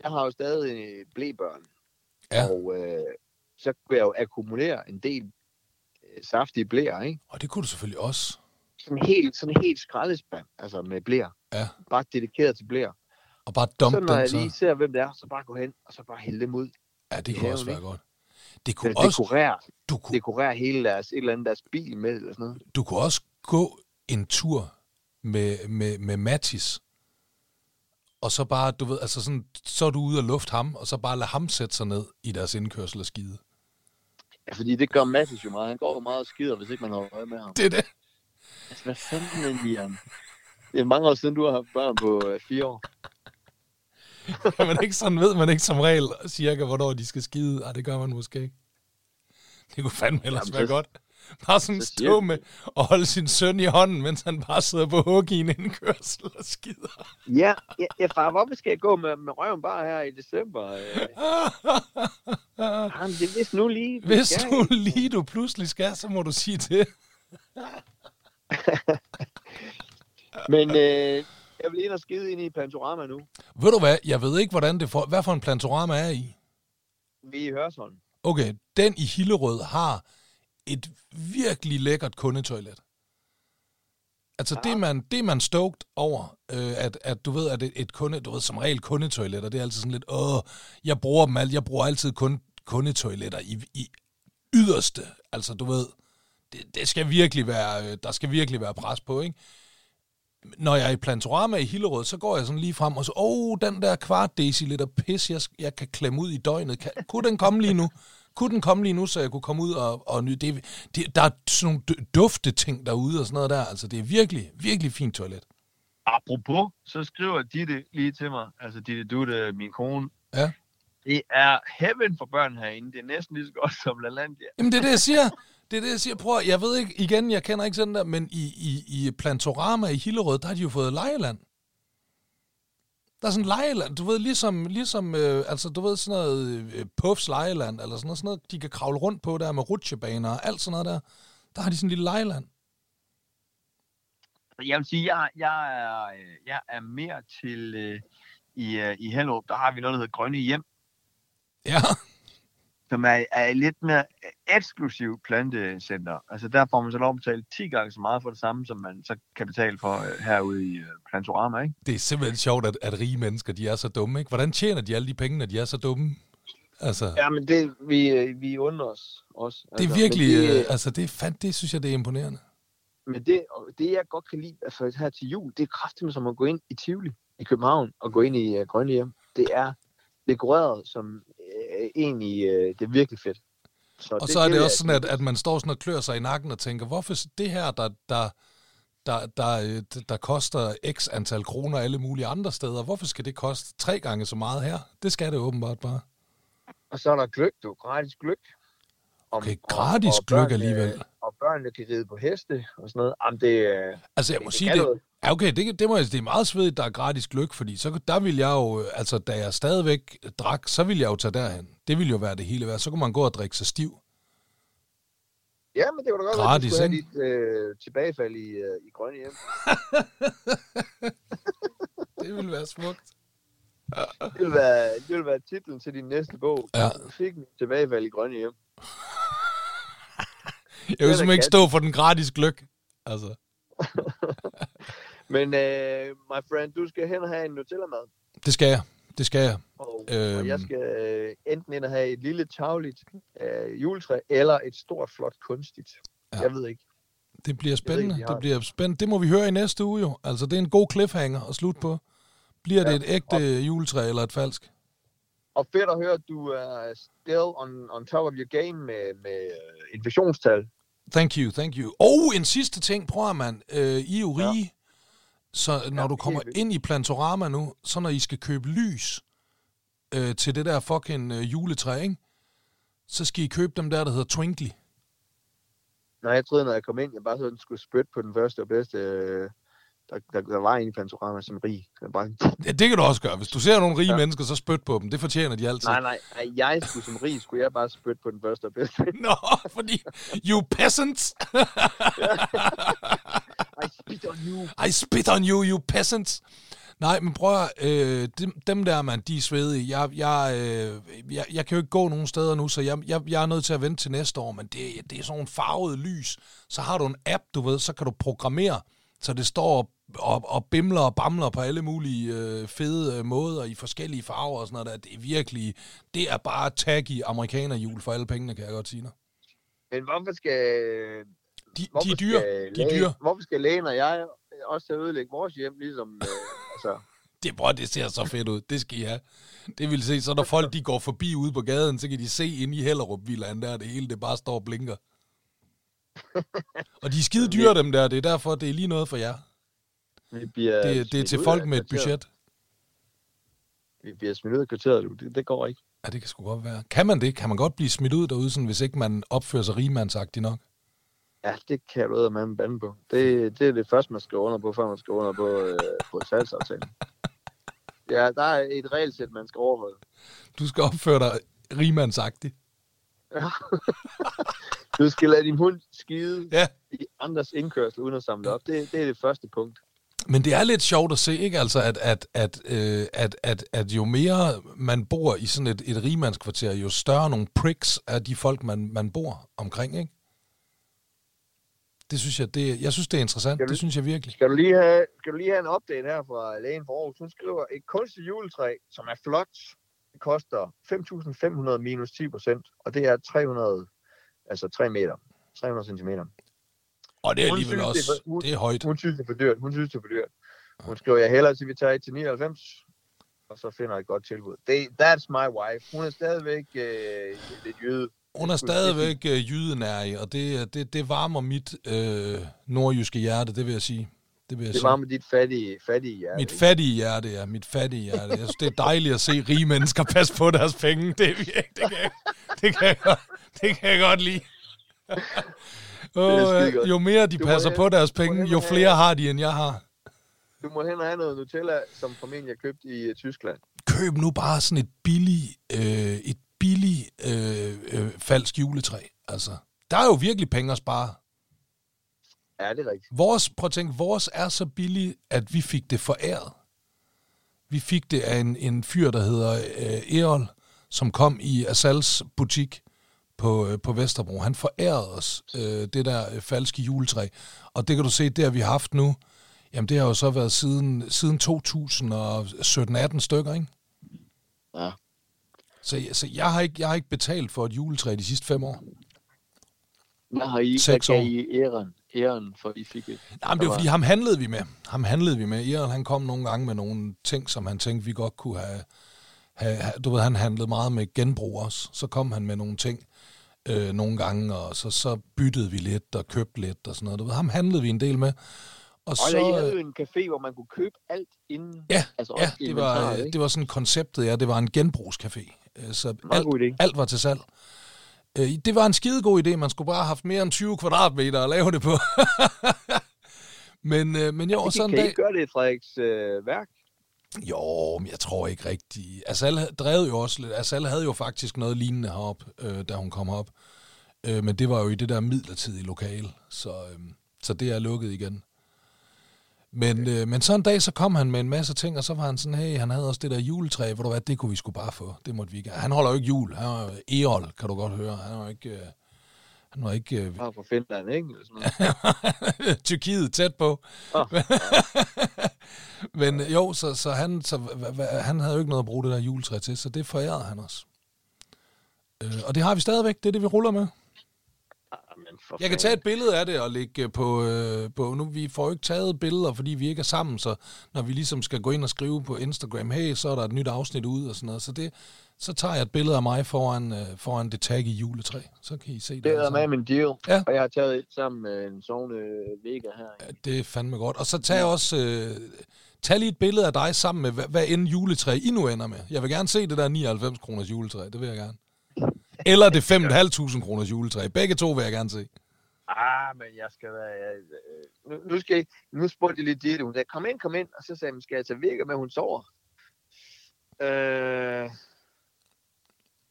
Jeg har jo stadig øh, blæbørn. Ja. Og øh, så kunne jeg jo akkumulere en del øh, saftige blæer, ikke? Og det kunne du selvfølgelig også. Sådan helt, sådan helt skraldespand, altså med blæer. Ja. Bare dedikeret til blæer. Og bare Så dumpe når den jeg så. lige ser, hvem det er, så bare gå hen, og så bare hælde dem ud. Ja, det kunne haven, også være ikke? godt. Det Så kunne også, dekorere, du, kunne, dekorere hele deres, et eller andet deres bil med, eller sådan noget. du kunne også gå en tur med, med, med Mattis, og så bare, du ved, altså sådan, så er du ude og luft ham, og så bare lade ham sætte sig ned i deres indkørsel og skide. Ja, fordi det gør Mattis jo meget. Han går jo meget og skider, hvis ikke man holder øje med ham. Det er det. Altså, hvad fanden er Lian? Det er mange år siden, du har haft børn på øh, fire år. <laughs> Men ikke sådan ved man ikke som regel cirka, hvornår de skal skide. Ej, det gør man måske ikke. Det kunne fandme ellers Jamen, være så- godt. <laughs> Bare sådan så stå med og holde sin søn i hånden, mens han bare sidder på hug i en indkørsel og skider. Ja, ja, ja far, hvorfor skal jeg gå med, med røven bare her i december? Øh, <laughs> jamen, det vist nu lige. vi Hvis skal, du ikke? <laughs> lige du pludselig skal, så må du sige det. Men øh, jeg vil ind og skide ind i Pantorama nu. Ved du hvad, jeg ved ikke, hvordan det for, hvad for en plantorama er i. Vi er i Hørsholm. Okay, den i Hillerød har et virkelig lækkert kundetoilet. Altså Ja. det er man, det man stoked over, øh, at, at du ved, at et, et kunde, du ved, som regel kundetoiletter, det er altid sådan lidt, åh, jeg bruger dem alt, jeg bruger altid kun kundetoiletter i, i yderste, altså du ved, det, det skal virkelig være, øh, der skal virkelig være pres på, ikke? Når jeg er i Plantorama i Hillerød, så går jeg sådan lige frem og så, åh, den der kvart deciliter pis, jeg, jeg kan klemme ud i døgnet, kan, kunne den komme lige nu? Kunne den komme lige nu, så jeg kunne komme ud og, og nyde det, det? Der er sådan nogle dufte ting derude og sådan noget der, altså det er virkelig, virkelig fint toilet. Apropos, så skriver Ditte lige til mig, altså Ditte Dutte, min kone. Ja. Det er heaven for børn herinde. Det er næsten lige så godt som LaLandia. Jamen det er det, jeg siger. Det er det, jeg siger. Prøv, jeg ved ikke, igen, jeg kender ikke sådan der, men i, i, i Plantorama i Hillerød, der har de jo fået lejeland. Der er sådan en lejeland, du ved, ligesom, ligesom øh, altså, du ved, sådan noget øh, Puffs lejeland, eller sådan noget, sådan noget, de kan kravle rundt på der med rutsjebaner og alt sådan noget der. Der har de sådan en lille lejeland. Jeg vil sige, jeg, jeg, er, øh, jeg er mere til øh, i, øh, i Hellerup, der har vi noget, der hedder Grønne Hjem, Ja, som er, er et lidt mere eksklusiv plantecenter. Altså der får man så lov at betale 10 gange så meget for det samme, som man så kan betale for øh, herude i øh, Plantorama, ikke? det er simpelthen sjovt, at, at rige mennesker, de er så dumme, ikke? Hvordan tjener de alle de penge, når de er så dumme? Altså, Ja, men det, vi, øh, vi undrer os også. det er altså, virkelig, det, øh, altså, det er fandt, det synes jeg, det er imponerende. men det, det, jeg godt kan lide altså, her til jul, det er kraftigt som at gå ind i Tivoli i København og gå ind i uh, Grønne Hjem. Det er dekoreret som egentlig, uh, det er virkelig fedt. Så Og så er det vil også sådan, at, at man står sådan og klør sig i nakken og tænker, hvorfor det her, der, der, der, der, øh, der koster x antal kroner alle mulige andre steder, hvorfor skal det koste tre gange så meget her? Det skal det åbenbart bare. Og så er der gløk, du. Gratis gløk. Om, Okay, gratis gløgg børnene- alligevel. Og børnene kan ride på heste og sådan noget. Jamen, det, øh, Altså, jeg må det sige, det, noget. Ja, okay, det, det, må jeg, det er meget svedigt, der er gratis gløk, fordi så, der vil jeg jo, altså da jeg stadigvæk drak, så ville jeg jo tage derhen. Det ville jo være det hele værd. Så kunne man gå og drikke sig stiv. Ja, men det var da godt, Gratis, at du skulle have dit øh, tilbagefald i, øh, i Grønne Hjem. <laughs> Det ville være smukt. <laughs> Det vil være, det vil være titlen til din næste bog. Ja. Fik mit tilbagefald i Grønne Hjem. <laughs> Jeg vil simpelthen ikke stå for den gratis gløk. Altså, Men øh, my friend, du skal hen og have en Nutella-mad. det skal jeg. Det skal jeg. Og, Øhm. og jeg skal øh, enten ind og have et lille tagligt øh, juletræ, eller et stort, flot kunstigt. Ja. Jeg ved ikke. Det bliver ikke, spændende. de har Det bliver spændende. Det må vi høre i næste uge jo. Altså, det er en god cliffhanger at slutte på. Bliver det Ja. et ægte juletræ eller et falsk? Og fedt at høre, at du er still on, on top of your game med, med øh, infektionstal. Thank you, thank you. Og en sidste ting, prøver man. Øh, I er jo Ja. Så når du kommer ind i Plantorama nu, så når I skal købe lys øh, til det der fucking øh, juletræ, ikke? så skal I købe dem der, der hedder Twinkly. Nej, jeg troede, når jeg kom ind, jeg bare sådan skulle spytte på den første og bedste, øh, der, der, der var inde i Pantorama som rig. Bare, Ja, det kan du også gøre. Hvis du ser nogle rige ja. Mennesker, så spyt på dem. Det fortjener de altid. nej, nej, nej, jeg skulle som rig, skulle jeg bare spytte på den første og bedste. <laughs> Nå, fordi you peasants. <laughs> I spit on you. I spit on you, you peasants. Nej, men prøv at, øh, dem, dem der, man, de er svedige. Jeg, jeg, øh, jeg, jeg kan jo ikke gå nogen steder nu, så jeg, jeg, jeg er nødt til at vente til næste år, men det, det er sådan nogle farvede lys. Så har du en app, du ved, så kan du programmere, så det står og, og, bimler og bamler på alle mulige øh, fede øh, måder i forskellige farver og sådan noget der. Det er virkelig, det er bare taggy amerikanerjul for alle pengene, kan jeg godt sige dig. Men hvorfor skal... De, Hvorfor de er dyre, skal de er dyre. Hvorfor skal lægen og jeg også ødelægge vores hjem, ligesom... Øh, altså, <laughs> Det, bror, det ser så fedt ud. Det skal I have. Det vil se, så når folk de går forbi ude på gaden, så kan de se ind i hellerup villaen der, det hele det bare står og blinker. <laughs> Og de er skide dyre, dem der. Det er derfor, det er lige noget for jer. Vi bliver Det, det er til ud folk med et budget. Vi bliver smidt ud af kvarteret. Det, det går ikke. Ja, det kan sgu godt være. Kan man det? Kan man godt blive smidt ud derude, sådan, hvis ikke man opfører sig rigmandsagtigt nok? Ja, det kan du med en bande på. Det, det er det første, man skal under på, før man skal under på, øh, på salgsaftalen. <laughs> Ja, der er et regelsæt, man skal overholde. Du skal opføre dig rigmandsagtigt. <laughs> Du skal lade din hund skide Ja. i andres indkørsel, uden at samle op. Det, det er det første punkt. Men det er lidt sjovt at se, ikke? Altså, at, at, at, øh, at, at, at jo mere man bor i sådan et, et rigmandskvarter, jo større nogle pricks er de folk, man, man bor omkring, ikke? Det synes jeg, det, jeg synes, det er interessant. Skal du- Det synes jeg virkelig. Skal du lige have, skal du lige have en update her fra lægen for Aarhus? Hun skriver, et kunstigt juletræ, som er flot, det koster 5.500 minus 10 procent, og det er 300, altså 3 meter. 300 centimeter. Og det er Hun alligevel synes, også, det er for- hun- det er højt. Hun synes, det er for dyrt. Hun synes, det er for dyrt. Hun skriver, jeg hellere til, vi tager et til 99, og så finder jeg et godt tilbud. Det, that's my wife. Hun er stadigvæk øh, lidt jøde. Hun er sige. stadigvæk øh, jydenærig, og det, det, det varmer mit øh, nordjyske hjerte, det vil jeg sige. Det vil jeg Det sige. var med dit fattige, fattige hjerte. Mit ikke? fattige hjerte, ja. Mit fattige hjerte. Jeg synes, det er dejligt at se rige mennesker passe på deres penge. Det, det, kan, jeg, det, kan, jeg, det kan jeg godt lide. <laughs> Godt. jo mere de Du passer hen- på deres penge, jo og have- flere har de, end jeg har. du må hen og have noget Nutella, som formentlig er købt i uh, Tyskland. Køb nu bare sådan et billigt, øh, et billigt øh, øh, falsk juletræ. Altså, der er jo virkelig penge at spare. Ja, det er rigtigt. Vores, prøv at tænke, vores er så billigt, at vi fik det foræret. Vi fik det af en, en fyr, der hedder øh, Erol, som kom i Asals butik på, øh, på Vesterbro. Han forærede os øh, det der øh, falske juletræ. Og det kan du se, det har vi haft nu. Jamen, det har jo så været siden, siden 2017-18 stykker, ikke? Ja. Så, så jeg, har ikke, jeg har ikke betalt for et juletræ de sidste fem år. Hvad har I, Seks år. I æren, æren, for I fik et? Nej, men det var fordi, ham handlede vi med. Ham handlede vi med. Erik, han kom nogle gange med nogle ting, som han tænkte, vi godt kunne have... have, have du ved, han handlede meget med genbrug også. Så kom han med nogle ting øh, nogle gange, og så, så byttede vi lidt og købte lidt og sådan noget. Du ved, ham handlede vi en del med. Og Og så, I havde øh, jo en café, hvor man kunne købe alt inden. ja, altså ja det, var, øh, ikke? det var sådan konceptet, ja. Det var en genbrugscafé. Øh, Så alt, alt var til salg. Det var en skidegod idé. Man skulle bare have haft mere end 20 kvadratmeter at lave det på. <laughs> men, men jo, og Kan, så en kan dag... I gøre det i Frederiks øh, værk? Jo, men jeg tror ikke rigtigt. Asal drev jo også lidt. Asal havde jo faktisk noget lignende herop, øh, da hun kom op. Øh, men det var jo i det der midlertidige lokale, så, øh, så det er lukket igen. Men, øh, men så en dag, så kom han med en masse ting, og så var han sådan, hey, han havde også det der juletræ, hvor du hvad, det kunne vi sgu bare få. Det måtte vi ikke. Han holder jo ikke jul. Han er jo Eol, kan du godt høre. Han jo ikke... Øh, han var ikke øh, Bare fra Finland, ikke? Eller sådan noget. <laughs> Tyrkiet tæt på. Åh, <laughs> Men øh, jo, så, så, han, så han havde jo ikke noget at bruge det der juletræ til, så det forærede han os. Øh, og det har vi stadigvæk, det er det, vi ruller med. ah, Jeg kan tage et billede af det og lægge på, øh, på nu vi får jo ikke taget billeder, fordi vi ikke er sammen, så når vi ligesom skal gå ind og skrive på Instagram, hey, så er der et nyt afsnit ud og sådan noget, så det, så tager jeg et billede af mig foran, øh, foran det tag i juletræ, så kan I se det. Det er med min deal. Ja. Og jeg har taget et sammen med en sovende Vega her. Ja, det er fandme godt. Og så tag også, øh, tag lige et billede af dig sammen med, hvad, hvad end juletræ I nu ender med. Jeg vil gerne se det der 99 kroners juletræ, det vil jeg gerne. Eller det 5.500 kroners juletræ. Begge to vil jeg gerne se. Ah, men jeg skal være... Jeg, øh, nu, nu, skal jeg, nu spurgte jeg lige Ditte, hun sagde, kom ind, kom ind. Og så sagde hun, skal jeg tage Vega med, hun sover? Øh,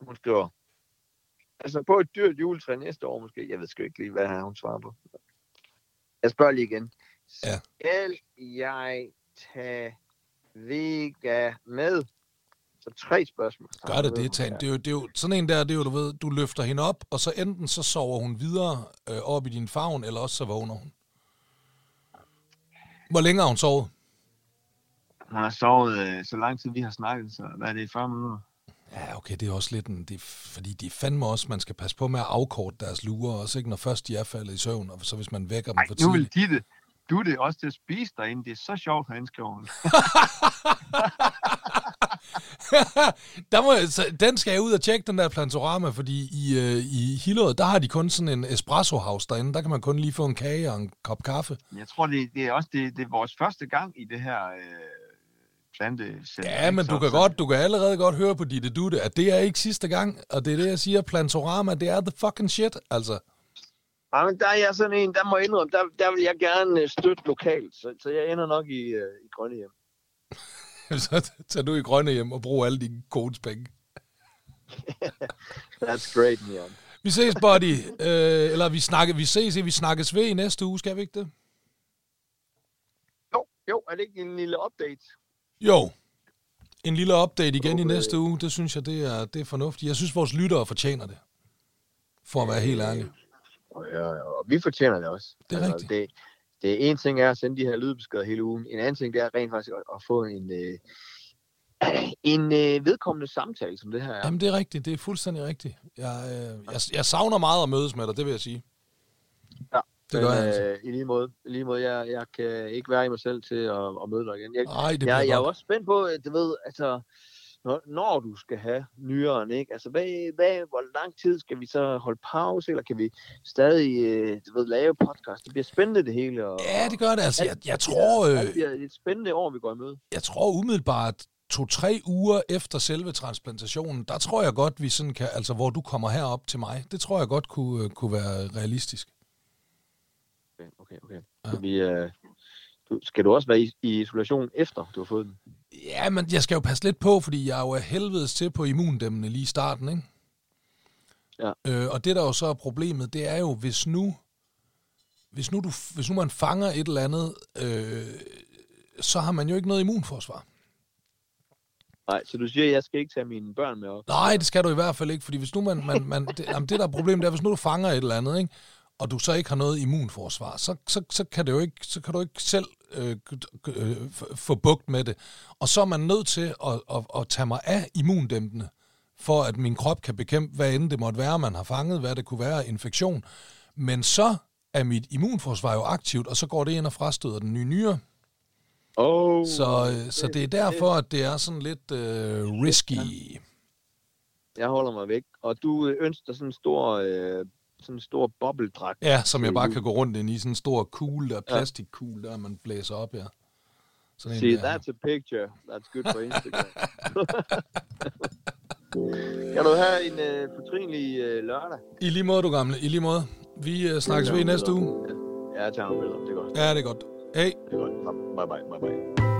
hun skriver, altså på et dyrt juletræ næste år måske. Jeg ved sgu ikke lige, hvad hun svarer på. Jeg spørger lige igen. Ja. Skal jeg tage Vega med? Så tre spørgsmål. Gør det det, Tan. Det er, jo, det er jo sådan en der, det er jo, du ved, du løfter hende op, og så enten så sover hun videre øh, op i din favn, eller også så vågner hun. Hvor længe har hun sovet? Hun har sovet øh, så lang tid, vi har snakket, så hvad er det, 40 minutter? Ja, okay, det er også lidt en... Det er, fordi de fandme også, man skal passe på med at afkorte deres lurer, også ikke når først de er faldet i søvn, og så hvis man vækker dem Ej, for nu vil tidligt. Ditte, du er det også til at spise derinde. Det er så sjovt, han skriver <laughs> der må, så, den skal jeg ud og tjekke, den der Plantorama, fordi i, øh, i Hillerød, der har de kun sådan en espresso house derinde. Der kan man kun lige få en kage og en kop kaffe. Jeg tror, det, det er også det, det er vores første gang i det her øh, plante. Ja, men du kan godt, du kan allerede godt høre på dit dutte, at det er ikke sidste gang, og det er det, jeg siger, Plantorama, det er the fucking shit, altså. Ja, men der er jeg sådan en, der må indrømme, der, der vil jeg gerne øh, støtte lokalt, så, så jeg ender nok i, øh, i Grønne hjem. <laughs> Så tager du i grønne hjem og bruger alle dine kodes penge. <laughs> That's great, Neon. Vi ses, buddy. Øh, eller vi, snakke, vi ses, vi snakkes ved i næste uge, skal vi ikke det? Jo, jo, er det ikke en lille update? Jo. En lille update igen i Okay. næste uge, det synes jeg, det er, det er fornuftigt. Jeg synes, vores lyttere fortjener det. For at være helt ærlig. Ja, og vi fortjener det også. Det er rigtigt. Det, det er en ting er at sende de her lydbeskeder hele ugen. En anden ting det er rent faktisk at, at få en, øh, <clears throat> en øh, vedkommende samtale, som det her er. Jamen, det er rigtigt. Det er fuldstændig rigtigt. Jeg, øh, jeg, jeg savner meget at mødes med dig, det vil jeg sige. Ja, Det gør jeg altså. øh, I lige måde, i lige måde jeg, jeg kan ikke være i mig selv til at, at møde dig igen. Jeg, Nej, det jeg, jeg er også spændt på, at du ved, altså, når, når du skal have nyeren, ikke? Altså, hvad, hvad, hvor lang tid skal vi så holde pause, eller kan vi stadig, øh, du ved, lave podcast? Det bliver spændende det hele. Og, Ja, det gør det. Altså, jeg, jeg tror, øh, alt bliver et spændende år, vi går i møde. jeg tror umiddelbart to-tre uger efter selve transplantationen, der tror jeg godt, vi sådan kan, altså hvor du kommer herop til mig, det tror jeg godt kunne, øh, kunne være realistisk. Okay, okay. Ja. Vi, øh, Du, skal du også være i, i isolation efter, du har fået den? Ja, men jeg skal jo passe lidt på, fordi jeg er jo helvedes til på immundæmmende lige i starten, ikke? Ja. Øh, og det, der jo så er problemet, det er jo, hvis nu, hvis nu, du, hvis nu man fanger et eller andet, øh, så har man jo ikke noget immunforsvar. Nej, så du siger, at jeg skal ikke tage mine børn med op? Nej, det skal du i hvert fald ikke, fordi hvis nu man, man, man det, jamen det der er problemet, det er, hvis nu du fanger et eller andet, ikke? Og du så ikke har noget immunforsvar, så, så, så, kan, det jo ikke, så kan du ikke selv øh, øh, få bugt med det. Og så er man nødt til at, at, at tage mig af immundæmpende, for at min krop kan bekæmpe, hvad end det måtte være, man har fanget, hvad det kunne være, infektion. Men så er mit immunforsvar jo aktivt, og så går det ind og frastøder den nye nyre. Oh, Så, øh, så det er derfor, at det er sådan lidt øh, risky. Jeg holder mig væk. Og du øh, ønsker sådan en stor, øh, sådan en stor bobledragt. Ja, som jeg bare kan gå rundt ind i sådan en stor kugle, der plastikkugle, der man blæser op, ja. Sådan en See, der. that's a picture. That's good for Instagram. <laughs> kan du have en øh, fortrinlig øh, lørdag? I lige måde, du gamle. I lige måde. Vi øh, snakkes ved næste uge. Ja, jeg tager nogle billeder. Det er godt. Ja, det er godt. Hej. Det er godt. Bye bye. Bye bye.